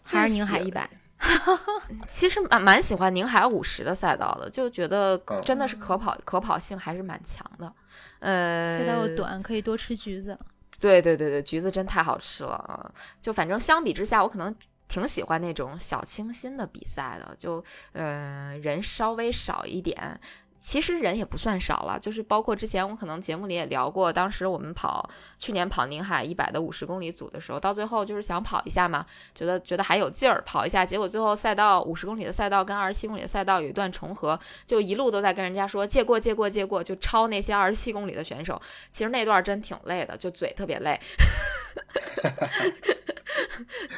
A: 还是宁海一百？
B: 其实蛮蛮喜欢宁海五十的赛道的，就觉得
C: 嗯
B: 真的是可跑可跑性还是蛮强的。呃，
A: 赛道又短，可以多吃橘子。
B: 对对对对，橘子真太好吃了啊！就反正相比之下，我可能挺喜欢那种小清新的比赛的，就呃人稍微少一点。其实人也不算少了，就是包括之前我可能节目里也聊过，当时我们跑去年跑宁海一百的五十公里组的时候，到最后就是想跑一下嘛，觉得觉得还有劲儿跑一下，结果最后赛道五十公里的赛道跟二十七公里的赛道有一段重合，就一路都在跟人家说借过借过借过，就超那些二十七公里的选手。其实那段真挺累的，就嘴特别累。[LAUGHS]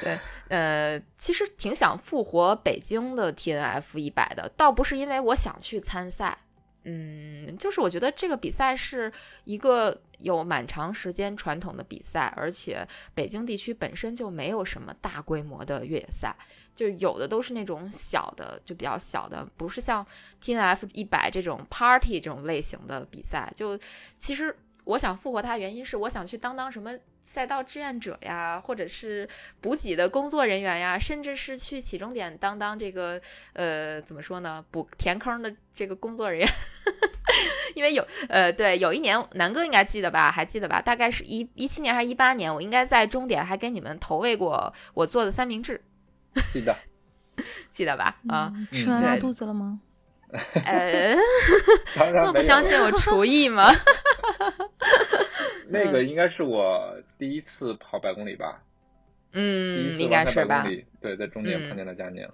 B: 对，呃，其实挺想复活北京的 TNF 一百的，倒不是因为我想去参赛，嗯，就是我觉得这个比赛是一个有蛮长时间传统的比赛，而且北京地区本身就没有什么大规模的越野赛，就有的都是那种小的，就比较小的，不是像 TNF 一百这种 party 这种类型的比赛。就其实我想复活它，原因是我想去当当什么赛道志愿者呀，或者是补给的工作人员呀，甚至是去起终点当当这个呃怎么说呢，补填坑的这个工作人员。[LAUGHS] 因为有呃，对，有一年南哥应该记得吧，还记得吧？大概是一一七年还是一八年，我应该在终点还给你们投喂过我做的三明治，
C: 记得。[LAUGHS]
B: 记得吧？啊，
A: 嗯，吃完拉肚子了吗？
B: 呃，[LAUGHS] 这么不相信我厨艺吗？
C: 那个应该是我第一次跑百公里吧，
B: 嗯，应该是吧。
C: 对，在终点
B: 嗯。
C: 碰见了佳宁。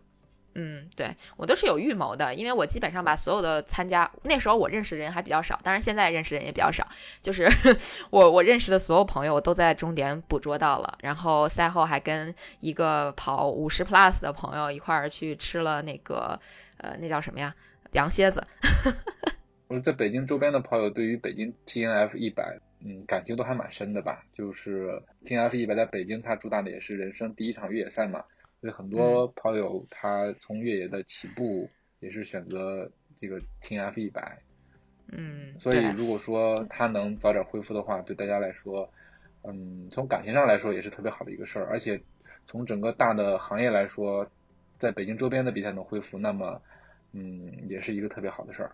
B: 嗯，对我都是有预谋的，因为我基本上把所有的参加那时候我认识的人还比较少，当然现在认识的人也比较少，就是 [LAUGHS] 我我认识的所有朋友我都在终点捕捉到了，然后赛后还跟一个跑五十 plus 的朋友一块儿去吃了那个呃那叫什么呀？羊蝎子，[LAUGHS]
C: 我说在北京周边的跑友对于北京 TNF 一百，嗯，感情都还蛮深的吧。就是 TNF 一百在北京，他主打的也是人生第一场越野赛嘛，所以很多跑友他从越野的起步也是选择这个 TNF 一百。
B: 嗯，
C: 所以如果说他能早点恢复的话，对大家来说，嗯，从感情上来说也是特别好的一个事儿，而且从整个大的行业来说，在北京周边的比赛能恢复，那么，嗯，也是一个特别好的事儿。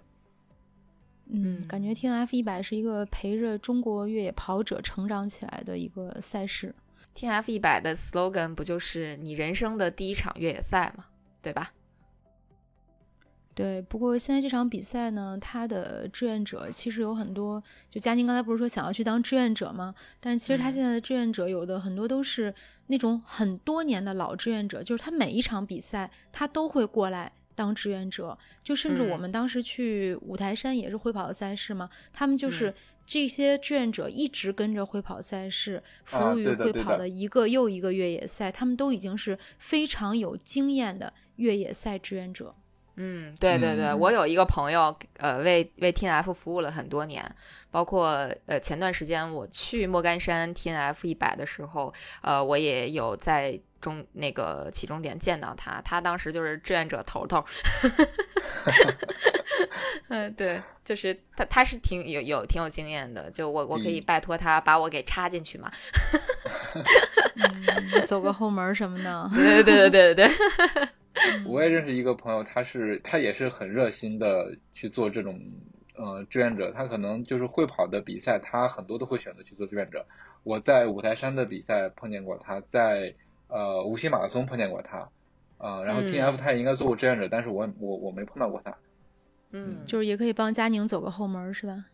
A: 嗯，
B: 嗯
A: 感觉 T F 一百是一个陪着中国越野跑者成长起来的一个赛事。
B: T F 一百的 slogan 不就是你人生的第一场越野赛吗，对吧？
A: 对，不过现在这场比赛呢，他的志愿者其实有很多，就佳宁刚才不是说想要去当志愿者吗？但是其实他
B: 嗯
A: 现在的志愿者有的很多都是那种很多年的老志愿者，就是他每一场比赛他都会过来当志愿者，就甚至我
B: 嗯。
A: 们当时去五台山也是会跑的赛事嘛，他们就是
B: 嗯
A: 这些志愿者一直跟着会跑赛事，服
C: 啊
A: 务于会跑的一个又一个越野赛，他们都已经是非常有经验的越野赛志愿者。
B: 嗯，对对对，
C: 嗯
B: 我有一个朋友，呃，为为 T N F 服务了很多年，包括呃前段时间我去莫干山 T N F 一百的时候，呃，我也有在中那个起终点见到他，他当时就是志愿者头头。[LAUGHS] 嗯，对，就是他，他是挺有有挺有经验的，就我我可以
C: 嗯
B: 拜托他把我给插进去嘛。[LAUGHS]
A: 嗯，走个后门什么的。
B: 对对对对对对。[LAUGHS]
C: 我也认识一个朋友，他是他也是很热心的去做这种呃志愿者，他可能就是会跑的比赛，他很多都会选择去做志愿者。我在五台山的比赛碰见过他，在呃无锡马拉松碰见过他，呃，然后 T F 他也应该做过志愿者，但是我我我没碰到过他。
B: 嗯，
A: 就是也可以帮佳宁走个后门，是吧？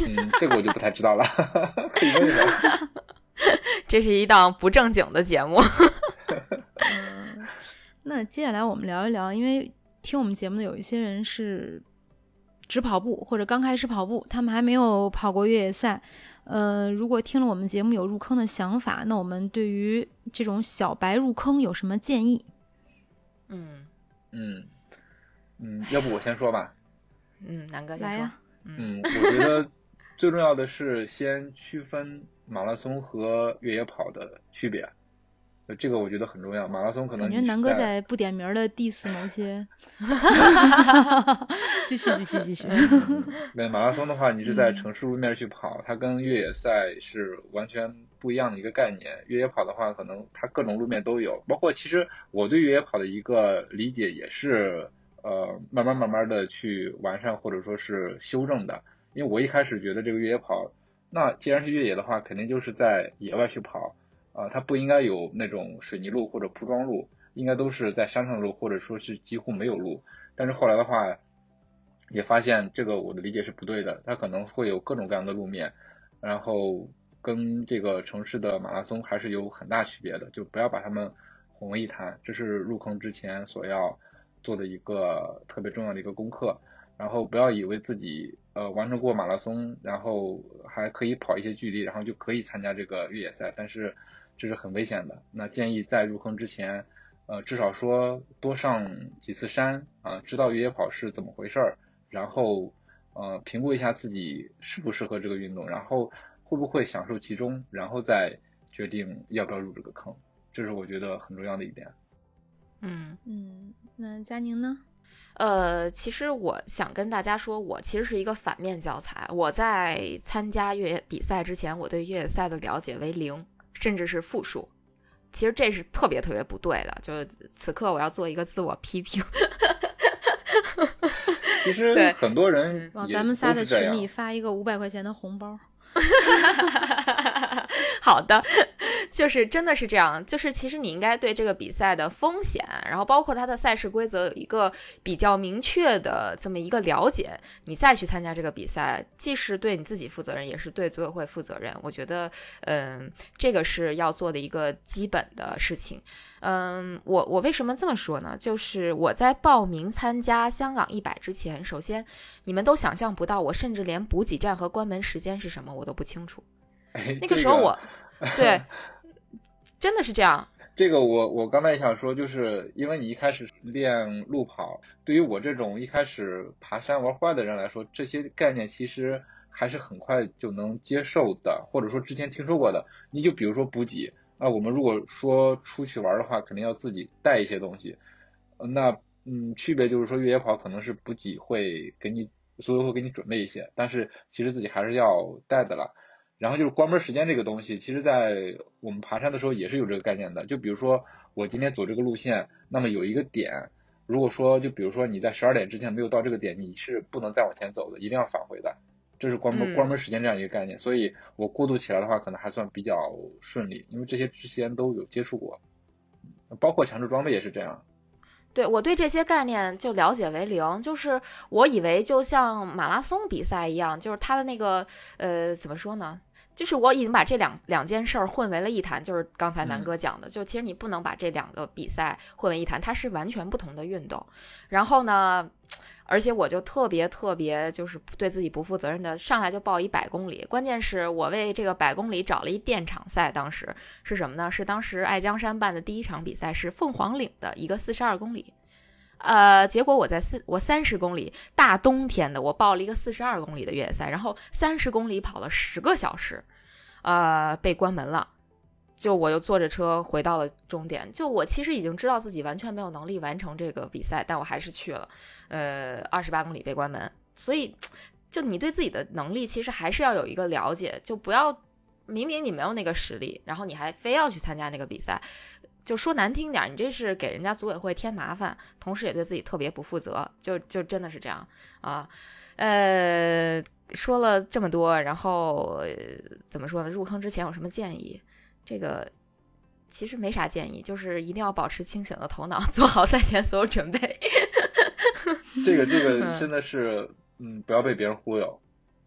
C: 嗯，这个我就不太知道了，[LAUGHS] 可以问问。[LAUGHS]
B: 这是一档不正经的节目。
A: 嗯，那接下来我们聊一聊，因为听我们节目的有一些人是只跑步或者刚开始跑步，他们还没有跑过越野赛。呃，如果听了我们节目有入坑的想法，那我们对于这种小白入坑有什么建议？
B: 嗯
C: 嗯嗯，要不我先说吧。
B: 嗯，南哥先说。
C: 嗯，我觉得最重要的是先区分马拉松和越野跑的区别，这个我觉得很重要。马拉松可能
A: 感觉南哥在不点名的 diss 某些，[LAUGHS] 继续继续继续。
C: 那 [LAUGHS] 马拉松的话，你是在城市路面去跑，它跟越野赛是完全不一样的一个概念。越野跑的话，可能它各种路面都有，包括其实我对越野跑的一个理解也是。呃，慢慢慢慢的去完善或者说是修正的，因为我一开始觉得这个越野跑，那既然是越野的话，肯定就是在野外去跑，啊，它不应该有那种水泥路或者铺装路，应该都是在山上的路或者说是几乎没有路。但是后来的话，也发现这个我的理解是不对的，它可能会有各种各样的路面，然后跟这个城市的马拉松还是有很大区别的，就不要把它们混为一谈，这是入坑之前所要。做的一个特别重要的一个功课，然后不要以为自己呃完成过马拉松，然后还可以跑一些距离，然后就可以参加这个越野赛，但是这是很危险的。那建议在入坑之前，呃至少说多上几次山啊，知道越野跑是怎么回事儿，然后呃评估一下自己适不适合这个运动，然后会不会享受其中，然后再决定要不要入这个坑，这是我觉得很重要的一点。
B: 嗯
A: 嗯，那佳宁呢？
B: 呃，其实我想跟大家说，我其实是一个反面教材。我在参加越野比赛之前，我对越野赛的了解为零，甚至是负数。其实这是特别特别不对的。就此刻，我要做一个自我批评。[LAUGHS]
C: 其实很多人
A: 往咱们仨的群里发一个五百块钱的红包。[LAUGHS]
B: 好的。就是真的是这样，就是其实你应该对这个比赛的风险，然后包括它的赛事规则有一个比较明确的这么一个了解，你再去参加这个比赛，既是对你自己负责任，也是对组委会负责任。我觉得，嗯，这个是要做的一个基本的事情。嗯，我我为什么这么说呢？就是我在报名参加香港一百之前，首先你们都想象不到，我甚至连补给站和关门时间是什么我都不清楚。那
C: 个
B: 时候我，[LAUGHS] 对。真的是这样，
C: 这个我我刚才也想说，就是因为你一开始练路跑，对于我这种一开始爬山玩坏的人来说，这些概念其实还是很快就能接受的，或者说之前听说过的。你就比如说补给啊，我们如果说出去玩的话，肯定要自己带一些东西。那嗯，区别就是说越野跑可能是补给会给你，所以会给你准备一些，但是其实自己还是要带的了。然后就是关门时间这个东西，其实，在我们爬山的时候也是有这个概念的。就比如说，我今天走这个路线，那么有一个点，如果说，就比如说你在十二点之前没有到这个点，你是不能再往前走的，一定要返回的。这是关门关门时间这样一个概念。所以我过渡起来的话，可能还算比较顺利，因为这些之前都有接触过，包括强制装备也是这样。
B: 对我对这些概念就了解为零，就是我以为就像马拉松比赛一样，就是它的那个呃，怎么说呢？就是我已经把这两两件事儿混为了一谈，就是刚才南哥讲的，就其实你不能把这两个比赛混为一谈，它是完全不同的运动。然后呢，而且我就特别特别就是对自己不负责任的，上来就报一百公里，关键是我为这个百公里找了一电场赛，当时是什么呢？是当时爱江山办的第一场比赛，是凤凰岭的一个四十二公里。呃，结果我在四我三十公里大冬天的，我报了一个四十二公里的越野赛，然后三十公里跑了十个小时，呃，被关门了。就我又坐着车回到了终点。就我其实已经知道自己完全没有能力完成这个比赛，但我还是去了。呃，二十八公里被关门，所以就你对自己的能力其实还是要有一个了解，就不要明明你没有那个实力，然后你还非要去参加那个比赛，就说难听点儿，你这是给人家组委会添麻烦，同时也对自己特别不负责，就就真的是这样啊。呃，说了这么多，然后、呃怎么说呢？入坑之前有什么建议？这个其实没啥建议，就是一定要保持清醒的头脑，做好赛前所有准备。[LAUGHS]
C: 这个这个
B: 嗯
C: 真的是，嗯，不要被别人忽悠，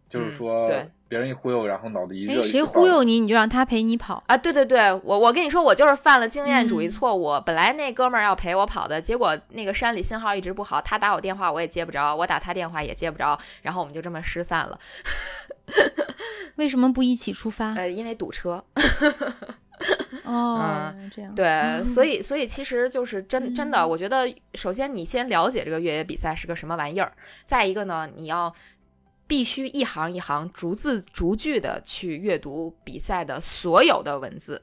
C: 就是
B: 嗯
C: 说
B: 对
C: 别人一忽悠，然后脑子一热，
A: 哎，谁忽悠你，你就让他陪你跑。
B: 啊，对对对，我我跟你说，我就是犯了经验主义
A: 嗯
B: 错误。本来那哥们儿要陪我跑的，结果那个山里信号一直不好，他打我电话我也接不着，我打他电话也接不着，然后我们就这么失散了。[LAUGHS]
A: 为什么不一起出发？
B: 呃，因为堵车。[LAUGHS]
A: 哦，这样。
B: 对，所 [LAUGHS] 以所以其实就是真真的，
A: 嗯
B: 我觉得首先你先了解这个越野比赛是个什么玩意儿，再一个呢，你要必须一行一行逐字逐句的去阅读比赛的所有的文字，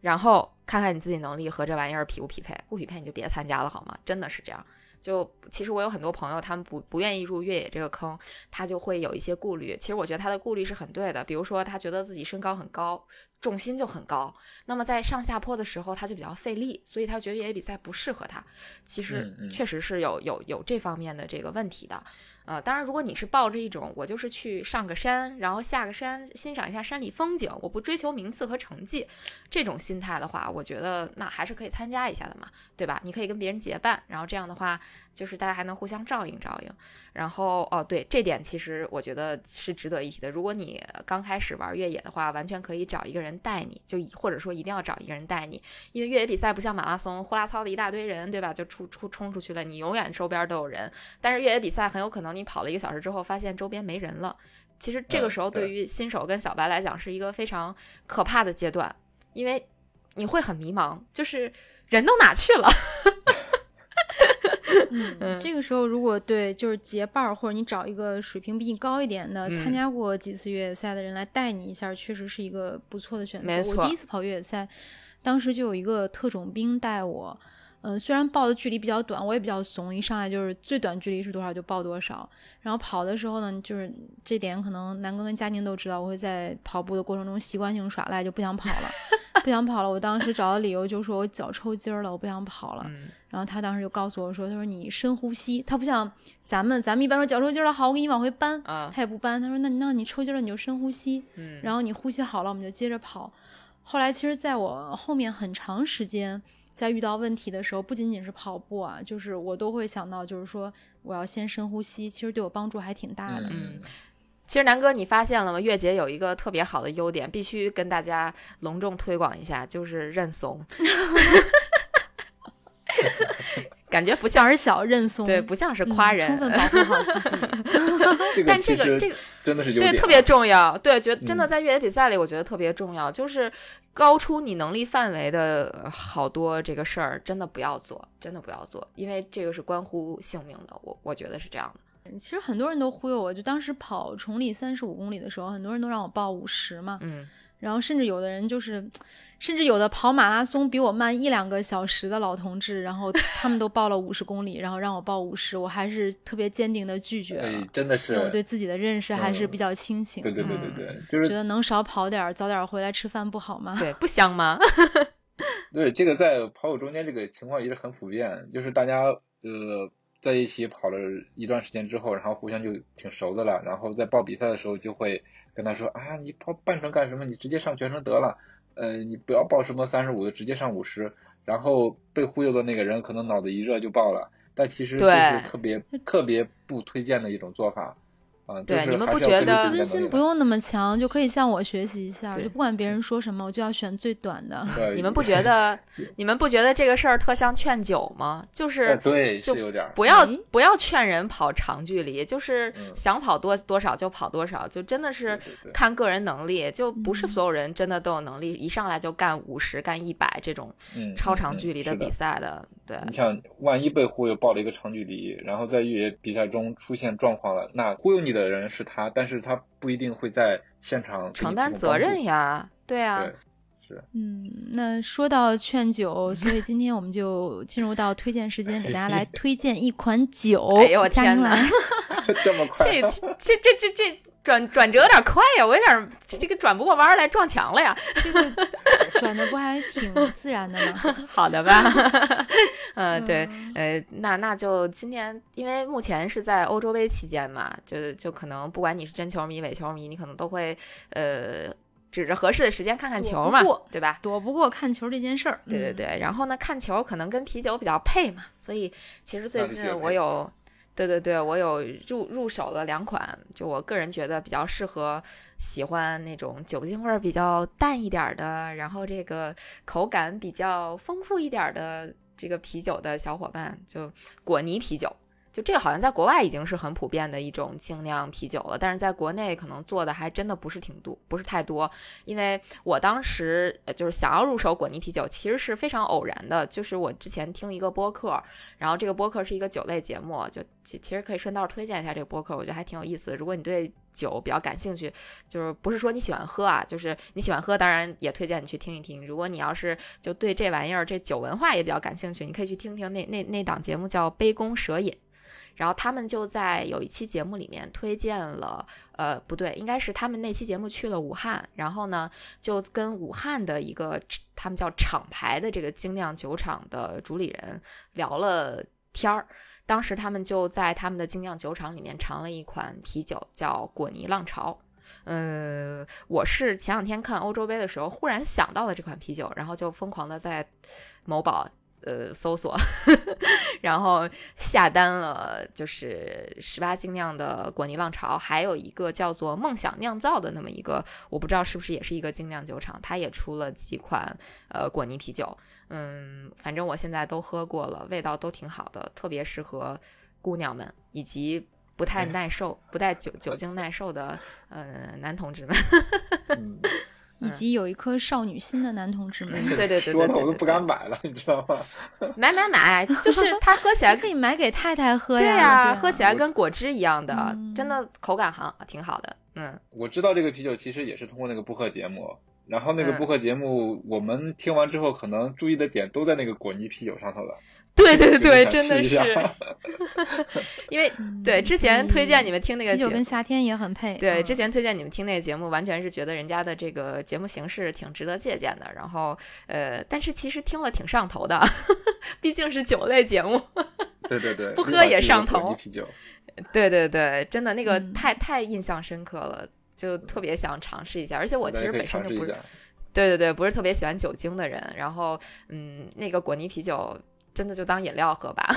B: 然后看看你自己能力和这玩意儿匹不匹配，不匹配你就别参加了好吗？真的是这样。就其实我有很多朋友，他们不不愿意入越野这个坑，他就会有一些顾虑。其实我觉得他的顾虑是很对的，比如说他觉得自己身高很高，重心就很高，那么在上下坡的时候他就比较费力，所以他觉得越野比赛不适合他。其实确实是有有有这方面的这个问题的。呃，当然，如果你是抱着一种我就是去上个山，然后下个山，欣赏一下山里风景，我不追求名次和成绩这种心态的话，我觉得那还是可以参加一下的嘛，对吧？你可以跟别人结伴，然后这样的话，就是大家还能互相照应照应。然后哦，对，这点其实我觉得是值得一提的。如果你刚开始玩越野的话，完全可以找一个人带你，就以或者说一定要找一个人带你，因为越野比赛不像马拉松，呼啦操的一大堆人，对吧？就出出冲出去了，你永远周边都有人。但是越野比赛很有可能你跑了一个小时之后，发现周边没人了。其实这个
C: 嗯
B: 时候对
C: 对
B: 于新手跟小白来讲是一个非常可怕的阶段，因为你会很迷茫，就是人都哪去了？[LAUGHS]
A: 嗯
B: 嗯，
A: 这个时候如果对就是结伴儿，或者你找一个水平比你高一点的、
B: 嗯
A: 参加过几次越野赛的人来带你一下，确实是一个不错的选择。
B: 没错
A: 我第一次跑越野赛，当时就有一个特种兵带我。嗯，虽然报的距离比较短，我也比较怂，一上来就是最短距离是多少就报多少。然后跑的时候呢，就是这点可能南哥跟佳宁都知道，我会在跑步的过程中习惯性耍赖，就不想跑了，[LAUGHS] 不想跑了。我当时找的理由就是说我脚抽筋儿了，我不想跑了。
B: 嗯
A: 然后他当时就告诉我说：“他说你深呼吸，他不像咱们，咱们一般说脚抽筋了，好，我给你往回搬，
B: 啊
A: 他也不搬。他说那那你抽筋了你就深呼吸，
B: 嗯，
A: 然后你呼吸好了，我们就接着跑。后来其实在我后面很长时间，在遇到问题的时候，不仅仅是跑步啊，就是我都会想到，就是说我要先深呼吸，其实对我帮助还挺大的。
B: 嗯其实南哥，你发现了吗？月姐有一个特别好的优点，必须跟大家隆重推广一下，就是认怂。[LAUGHS] 感觉不像
A: 是小认怂，
B: 对，不像是
A: 嗯
B: 夸人，
A: 充分保护好自己。[LAUGHS]
B: 但这个这个
C: 真的是优点啊，
B: 对特别重要。对，觉得真的
C: 嗯
B: 在越野比赛里，我觉得特别重要，就是高出你能力范围的呃好多这个事儿，真的不要做，真的不要做，因为这个是关乎性命的。我我觉得是这样的。
A: 其实很多人都忽悠我，就当时跑崇礼三十五公里的时候，很多人都让我报五十嘛，
B: 嗯，
A: 然后甚至有的人就是，甚至有的跑马拉松比我慢一两个小时的老同志，然后他们都报了五十公里，然后让我报五十，我还是特别坚定的拒绝了，
C: 哎，真的是
A: 因为我对自己的认识还是
C: 嗯
A: 比较清醒，
C: 对对对
A: 嗯
C: 对对，就是
A: 觉得能少跑点，早点回来吃饭不好吗？[LAUGHS]
B: 对，不香吗？[LAUGHS]
C: 对，这个在跑友中间这个情况也是很普遍，就是大家呃在一起跑了一段时间之后，然后互相就挺熟的了，然后在报比赛的时候就会跟他说啊，你跑半程干什么？你直接上全程得了，呃，你不要报什么三十五的，直接上五十。然后被忽悠的那个人可能脑子一热就报了，但其实这是特别特别不推荐的一种做法。啊，就是
B: 对你们不觉得
A: 自尊心不用那么强，就可以向我学习一下，就不管别人说什么，我就要选最短的。
C: 对
B: 你们不觉得 [LAUGHS] 你们不觉得这个事儿特像劝酒吗？就
C: 呃
B: 是
C: 对
B: 就
C: 有点儿
B: 不要
A: 哎
B: 不要劝人跑长距离，就是
C: 嗯
B: 想跑多多少就跑多少，就真的是看个人能力，就不是
A: 嗯
B: 所有人真的都有能力一上来就干五十、干一百这种
C: 嗯
B: 超长距离
C: 的
B: 比赛的。对，
C: 你想，万一被忽悠报了一个长距离，然后在越野比赛中出现状况了，那忽悠你的人是他，但是他不一定会在现场
B: 承担责任。呀，对啊
C: 对，，是
A: 嗯，那说到劝酒，所以今天我们就进入到推荐时间，给大家来推荐一款酒。
B: 哎呦我天哪 [LAUGHS]
C: 这么快
B: 这，这这这这转转折有点快呀，我有点这个转不过弯来，撞墙了呀。
A: 这个转的不还挺自然的吗？[LAUGHS]
B: 好的吧，[LAUGHS] 嗯，对，呃，那那就今天，因为目前是在欧洲杯期间嘛，就就可能不管你是真球迷、伪球迷，你可能都会呃。指着合适的时间看看球嘛，对吧？
A: 躲不过看球这件事儿。
B: 对对对，然后呢，看球可能跟啤酒比较配嘛，所以其实最近我有，对对对，我有入入手了两款，就我个人觉得比较适合喜欢那种酒精味比较淡一点的，然后这个口感比较丰富一点的这个啤酒的小伙伴，就果泥啤酒。就这个好像在国外已经是很普遍的一种精酿啤酒了，但是在国内可能做的还真的不是挺多，不是太多。因为我当时就是想要入手果泥啤酒，其实是非常偶然的，就是我之前听一个播客，然后这个播客是一个酒类节目，就其其实可以顺道推荐一下这个播客，我觉得还挺有意思的。如果你对酒比较感兴趣，就是不是说你喜欢喝啊，就是你喜欢喝，当然也推荐你去听一听。如果你要是就对这玩意儿这酒文化也比较感兴趣，你可以去听听那那那档节目叫《杯弓蛇影》。然后他们就在有一期节目里面推荐了，呃，不对，应该是他们那期节目去了武汉，然后呢，就跟武汉的一个他们叫厂牌的这个精酿酒厂的主理人聊了天儿。当时他们就在他们的精酿酒厂里面尝了一款啤酒，叫果泥浪潮。嗯，我是前两天看欧洲杯的时候忽然想到了这款啤酒，然后就疯狂的在某宝。呃，搜索，[LAUGHS] 然后下单了，就是十八精酿的果泥浪潮，还有一个叫做梦想酿造的那么一个，我不知道是不是也是一个精酿酒厂，它也出了几款呃果泥啤酒，嗯，反正我现在都喝过了，味道都挺好的，特别适合姑娘们以及不太耐受、不带酒酒精耐受的呃男同志们。[LAUGHS]
A: 以及有一颗少女心的男同志们，[LAUGHS]
B: 对对对，说
C: 的我都不敢买了，你知道吗？[LAUGHS]
B: 买买买，就是 [LAUGHS] 它喝起来
A: 可以买给太太喝
B: 呀，喝起来跟果汁一样的，真的口感好，挺好的。嗯，
C: 我知道这个啤酒其实也是通过那个播客节目，然后那个播客节目我们听完之后，可能注意的点都在那个果泥啤酒上头了。
B: 对对对，真的是，[LAUGHS] 因为对之前推荐你们听那个
A: 啤酒跟夏天也很配。
B: 对，之前推荐你们听那个节目，完全是觉得人家的这个节目形式挺值得借鉴的。然后呃，但是其实听了挺上头的，[LAUGHS] 毕竟是酒类节目。
C: 对对对，
B: 不喝也上头。
C: 啤酒。
B: 对对对，真的那个太太印象深刻了，就特别想尝试一下。而且我其实本身就不是，对对对，不是特别喜欢酒精的人。然后嗯，那个果泥啤酒。真的就当饮料喝吧，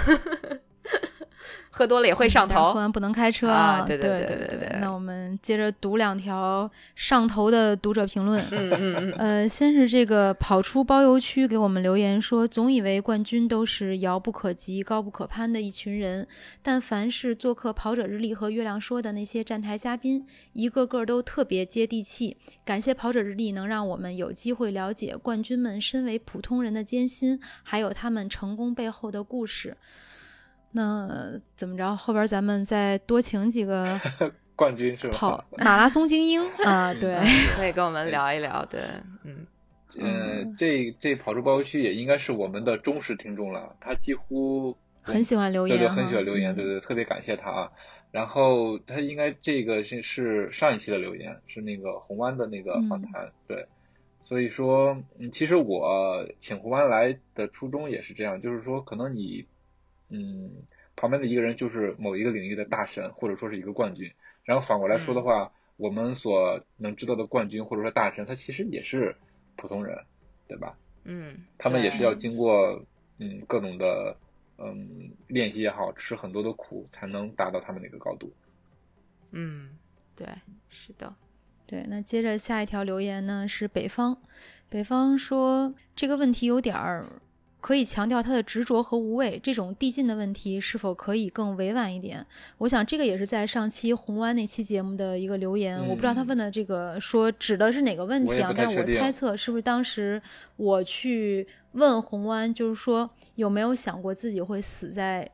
B: [LAUGHS] 喝多了也会上头。
A: 喝完不能开车
B: 啊！对
A: 对
B: 对对对。
A: 那我们接着读两条上头的读者评论。
B: 嗯嗯嗯。
A: 呃，先是这个跑出包邮区给我们留言说，总以为冠军都是遥不可及、高不可攀的一群人，但凡是做客《跑者日历》和《月亮说》的那些站台嘉宾，一个个都特别接地气。感谢《跑者日历》能让我们有机会了解冠军们身为普通人的艰辛，还有他们成功背后的故事。那怎么着？后边咱们再多请几个 [LAUGHS]
C: 冠军是吧？
A: 跑马拉松精英 [LAUGHS] 啊，对，[LAUGHS]
B: 可以跟我们聊一聊。对，
C: 嗯，呃，这这跑出包邮区也应该是我们的忠实听众了，他几乎
A: 很喜欢留言，
C: 对对，很喜欢留言，对对，特别感谢他啊。然后他应该这个是是上一期的留言，是那个红湾的那个访谈，对。所以说，嗯，其实我请红湾来的初衷也是这样，就是说，可能你，嗯，旁边的一个人就是某一个领域的大神，或者说是一个冠军。然后反过来说的话，我们所能知道的冠军或者说大神，他其实也是普通人，对吧？
B: 嗯，
C: 他们也是要经过嗯各种的。嗯，练习也好吃很多的苦，才能达到他们那个高度。
B: 嗯，对，是的，
A: 对。那接着下一条留言呢，是北方，北方说这个问题有点儿。可以强调他的执着和无畏，这种递进的问题是否可以更委婉一点？我想这个也是在上期红湾那期节目的一个留言，我不知道他问的这个说指的是哪个问题啊？但是我猜测是不是当时我去问红湾，就是说有没有想过自己会死在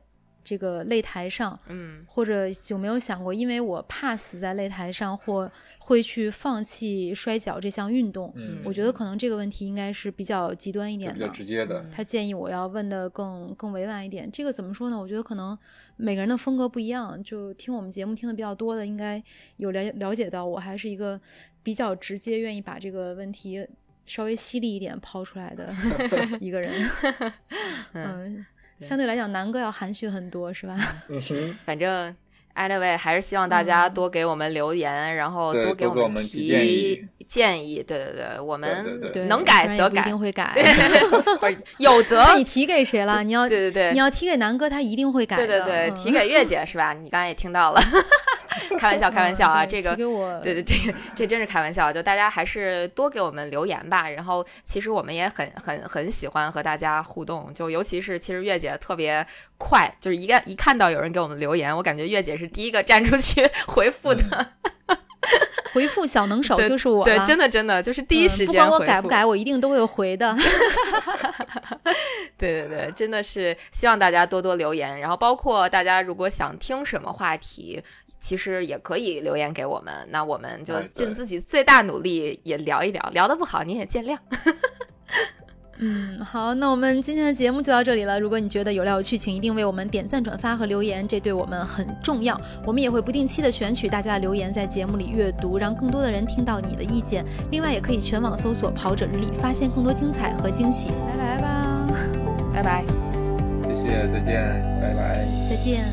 A: 这个擂台上，
B: 嗯
A: 或者有没有想过，因为我怕死在擂台上，或会去放弃摔跤这项运动？
C: 嗯，
A: 我觉得可能这个问题应该是比较极端一点的
C: 比较。直接的，
A: 他建议我要问的更更委婉一点，这个怎么说呢？我觉得可能每个人的风格不一样，就听我们节目听的比较多的，应该有了了解到，我还是一个比较直接，愿意把这个问题稍微犀利一点抛出来的 [LAUGHS] 一个人。[LAUGHS] [LAUGHS] 嗯，相对来讲，南哥要含蓄很多，是吧？[LAUGHS]
C: 嗯哼，
B: 反正 anyway 还是希望大家多给我们留言，然后多给
C: 我们
B: 提
C: 提建议
B: 建议。对对对，我们能改则改一，
A: 定会改。
B: 不是 [LAUGHS] 有则
A: 你提给谁了？你要
B: 对对对
A: 你要提给南哥，他一定会改。
B: 对对对，
A: 嗯
B: 提给月姐是吧？你刚才也听到了，开玩笑开玩笑啊，这个对对，这个这真是开玩笑，就大家还是多给我们留言吧。然后其实我们也很很很喜欢和大家互动，就尤其是其实月姐特别快，就是一看一看到有人给我们留言，我感觉月姐是第一个站出去 [LAUGHS] 回复的。
A: 回复小能手就是我
B: 对，
A: 了
B: 真的真的就是第一
A: 嗯
B: 时间
A: 不管我改不改，我一定都会有回的。[LAUGHS]
B: 对对对，真的是希望大家多多留言，然后包括大家如果想听什么话题。其实也可以留言给我们，那我们就尽自己最大努力也聊一聊，聊得不好你也见谅。[LAUGHS]
A: 嗯，好，那我们今天的节目就到这里了。如果你觉得有料有趣，请一定为我们点赞、转发和留言，这对我们很重要。我们也会不定期的选取大家的留言，在节目里阅读，让更多的人听到你的意见。另外，也可以全网搜索“跑者日历”，发现更多精彩和惊喜。拜拜吧，
B: 拜拜。
C: 谢谢，再见，拜拜。
A: 再见。